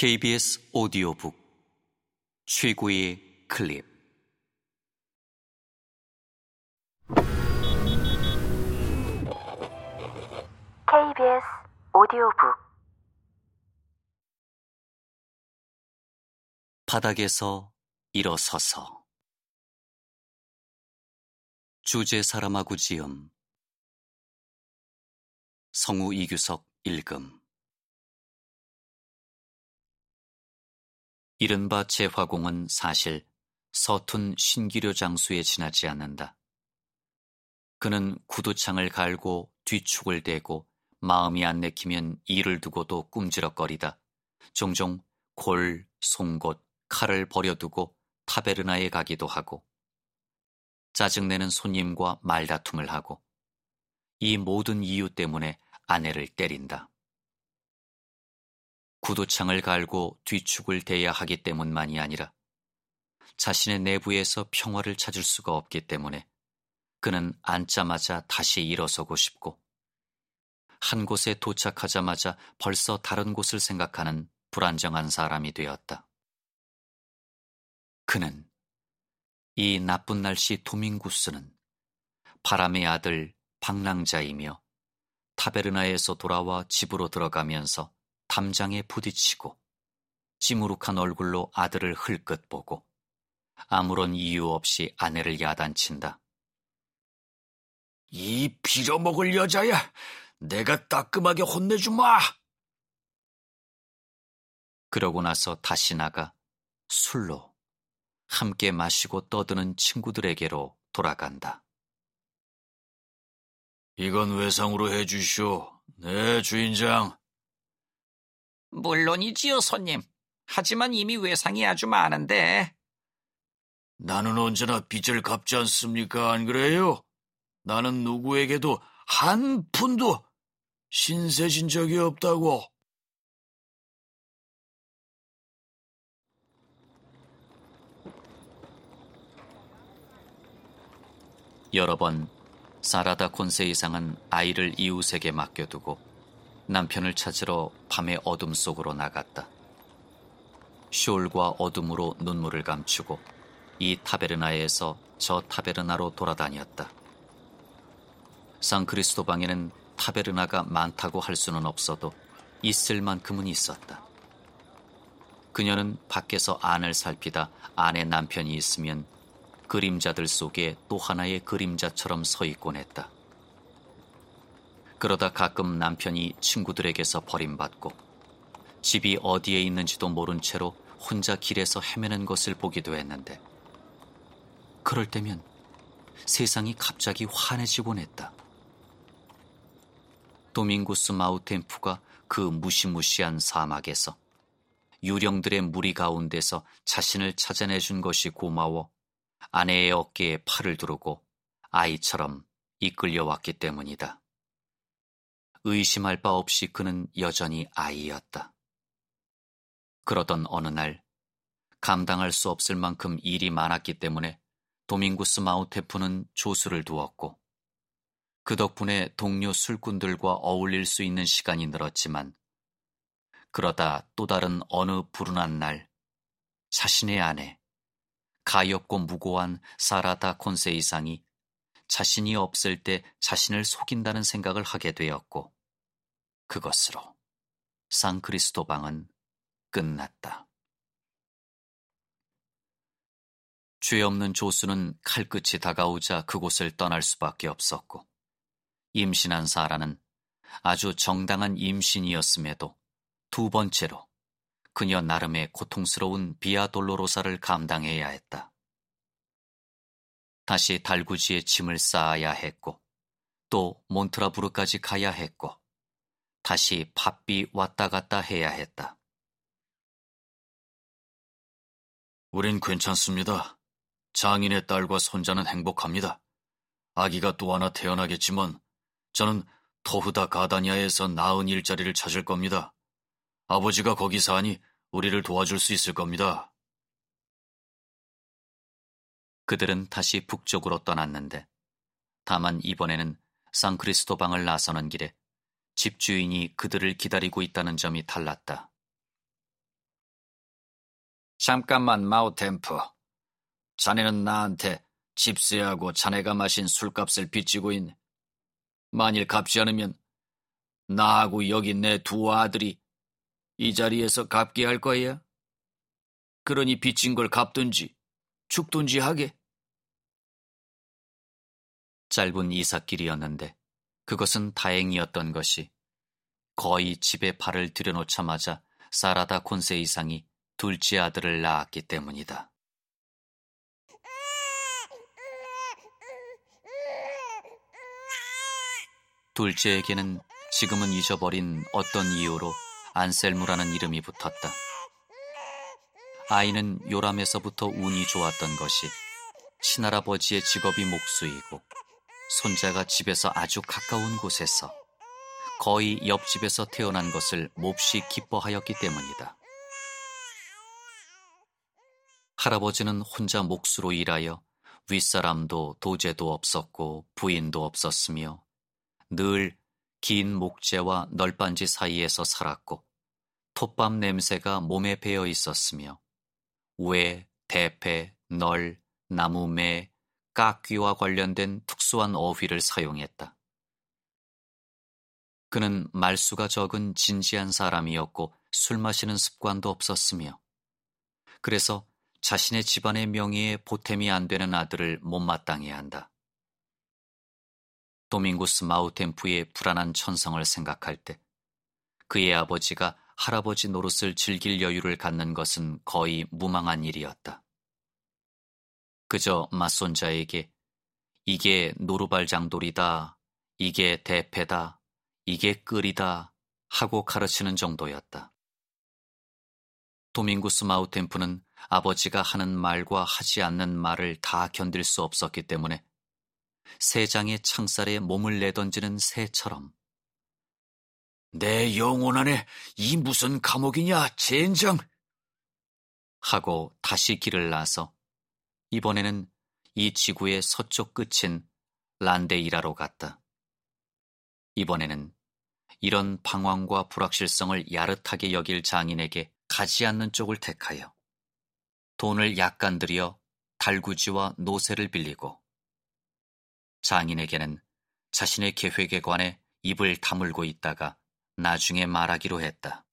KBS 오디오북. 최고의 클립. KBS 오디오북. 바닥에서 일어서서. 주제 사람하고 지음. 성우 이규석 읽음 이른바 재화공은 사실 서툰 신기료 장수에 지나지 않는다. 그는 구두창을 갈고 뒤축을 대고 마음이 안 내키면 일을 두고도 꿈지럭거리다. 종종 골, 송곳, 칼을 버려두고 타베르나에 가기도 하고 짜증내는 손님과 말다툼을 하고 이 모든 이유 때문에 아내를 때린다. 구두창을 갈고 뒤축을 대야 하기 때문만이 아니라 자신의 내부에서 평화를 찾을 수가 없기 때문에 그는 앉자마자 다시 일어서고 싶고 한 곳에 도착하자마자 벌써 다른 곳을 생각하는 불안정한 사람이 되었다. 그는 이 나쁜 날씨 도밍구스는 바람의 아들 방랑자이며 타베르나에서 돌아와 집으로 들어가면서 담장에 부딪히고 찌무룩한 얼굴로 아들을 흘끗 보고 아무런 이유 없이 아내를 야단친다. 이 빌어먹을 여자야, 내가 따끔하게 혼내주마. 그러고 나서 다시 나가 술로 함께 마시고 떠드는 친구들에게로 돌아간다. 이건 외상으로 해주시오. 네, 주인장. 물론이지요, 손님. 하지만 이미 외상이 아주 많은데. 나는 언제나 빚을 갚지 않습니까? 안 그래요? 나는 누구에게도 한 푼도 신세 진 적이 없다고. 여러 번 사라다 콘세 이상은 아이를 이웃에게 맡겨두고 남편을 찾으러 밤의 어둠 속으로 나갔다. 숄과 어둠으로 눈물을 감추고 이 타베르나에서 저 타베르나로 돌아다녔다. 상크리스토방에는 타베르나가 많다고 할 수는 없어도 있을 만큼은 있었다. 그녀는 밖에서 안을 살피다 아내 남편이 있으면 그림자들 속에 또 하나의 그림자처럼 서 있곤 했다. 그러다 가끔 남편이 친구들에게서 버림받고 집이 어디에 있는지도 모른 채로 혼자 길에서 헤매는 것을 보기도 했는데 그럴 때면 세상이 갑자기 환해지곤 했다. 도밍구스 마우템프가 그 무시무시한 사막에서 유령들의 무리 가운데서 자신을 찾아내준 것이 고마워 아내의 어깨에 팔을 두르고 아이처럼 이끌려왔기 때문이다. 의심할 바 없이 그는 여전히 아이였다. 그러던 어느 날 감당할 수 없을 만큼 일이 많았기 때문에 도밍구스 마우테프는 조수를 두었고 그 덕분에 동료 술꾼들과 어울릴 수 있는 시간이 늘었지만 그러다 또 다른 어느 불운한 날 자신의 아내 가엾고 무고한 사라다 콘세 이상이 자신이 없을 때 자신을 속인다는 생각을 하게 되었고 그것으로 상크리스토방은 끝났다. 죄 없는 조수는 칼끝이 다가오자 그곳을 떠날 수밖에 없었고 임신한 사라는 아주 정당한 임신이었음에도 두 번째로 그녀 나름의 고통스러운 비아돌로로사를 감당해야 했다. 다시 달구지에 짐을 쌓아야 했고, 또 몬트라부르까지 가야 했고, 다시 팝비 왔다 갔다 해야 했다. 우린 괜찮습니다. 장인의 딸과 손자는 행복합니다. 아기가 또 하나 태어나겠지만, 저는 토후다 가다니아에서 나은 일자리를 찾을 겁니다. 아버지가 거기 사니 우리를 도와줄 수 있을 겁니다. 그들은 다시 북쪽으로 떠났는데 다만 이번에는 상크리스토방을 나서는 길에 집주인이 그들을 기다리고 있다는 점이 달랐다. 잠깐만 마우템프. 자네는 나한테 집세하고 자네가 마신 술값을 빚지고 있네. 만일 갚지 않으면 나하고 여기 내 두 아들이 이 자리에서 갚게 할 거야. 그러니 빚진 걸 갚든지 죽든지 하게. 짧은 이삿길이었는데 그것은 다행이었던 것이 거의 집에 발을 들여놓자마자 사라다 콘세 이상이 둘째 아들을 낳았기 때문이다. 둘째에게는 지금은 잊어버린 어떤 이유로 안셀무라는 이름이 붙었다. 아이는 요람에서부터 운이 좋았던 것이 친할아버지의 직업이 목수이고 손자가 집에서 아주 가까운 곳에서 거의 옆집에서 태어난 것을 몹시 기뻐하였기 때문이다. 할아버지는 혼자 목수로 일하여 윗사람도 도제도 없었고 부인도 없었으며 늘 긴 목재와 널빤지 사이에서 살았고 톱밥 냄새가 몸에 배어 있었으며 왜, 대패, 널, 나무매, 깍귀와 관련된 특수한 어휘를 사용했다. 그는 말수가 적은 진지한 사람이었고 술 마시는 습관도 없었으며 그래서 자신의 집안의 명예에 보탬이 안 되는 아들을 못마땅해 한다. 도밍구스 마우템프의 불안한 천성을 생각할 때 그의 아버지가 할아버지 노릇을 즐길 여유를 갖는 것은 거의 무망한 일이었다. 그저 맞손자에게 이게 노루발 장돌이다, 이게 대패다, 이게 끌이다 하고 가르치는 정도였다. 도밍구스 마우템프는 아버지가 하는 말과 하지 않는 말을 다 견딜 수 없었기 때문에 새 장의 창살에 몸을 내던지는 새처럼 내 영혼 안에 이 무슨 감옥이냐, 젠장! 하고 다시 길을 나서 이번에는 이 지구의 서쪽 끝인 란데이라로 갔다. 이번에는 이런 방황과 불확실성을 야릇하게 여길 장인에게 가지 않는 쪽을 택하여 돈을 약간 들여 달구지와 노새를 빌리고 장인에게는 자신의 계획에 관해 입을 다물고 있다가 나중에 말하기로 했다.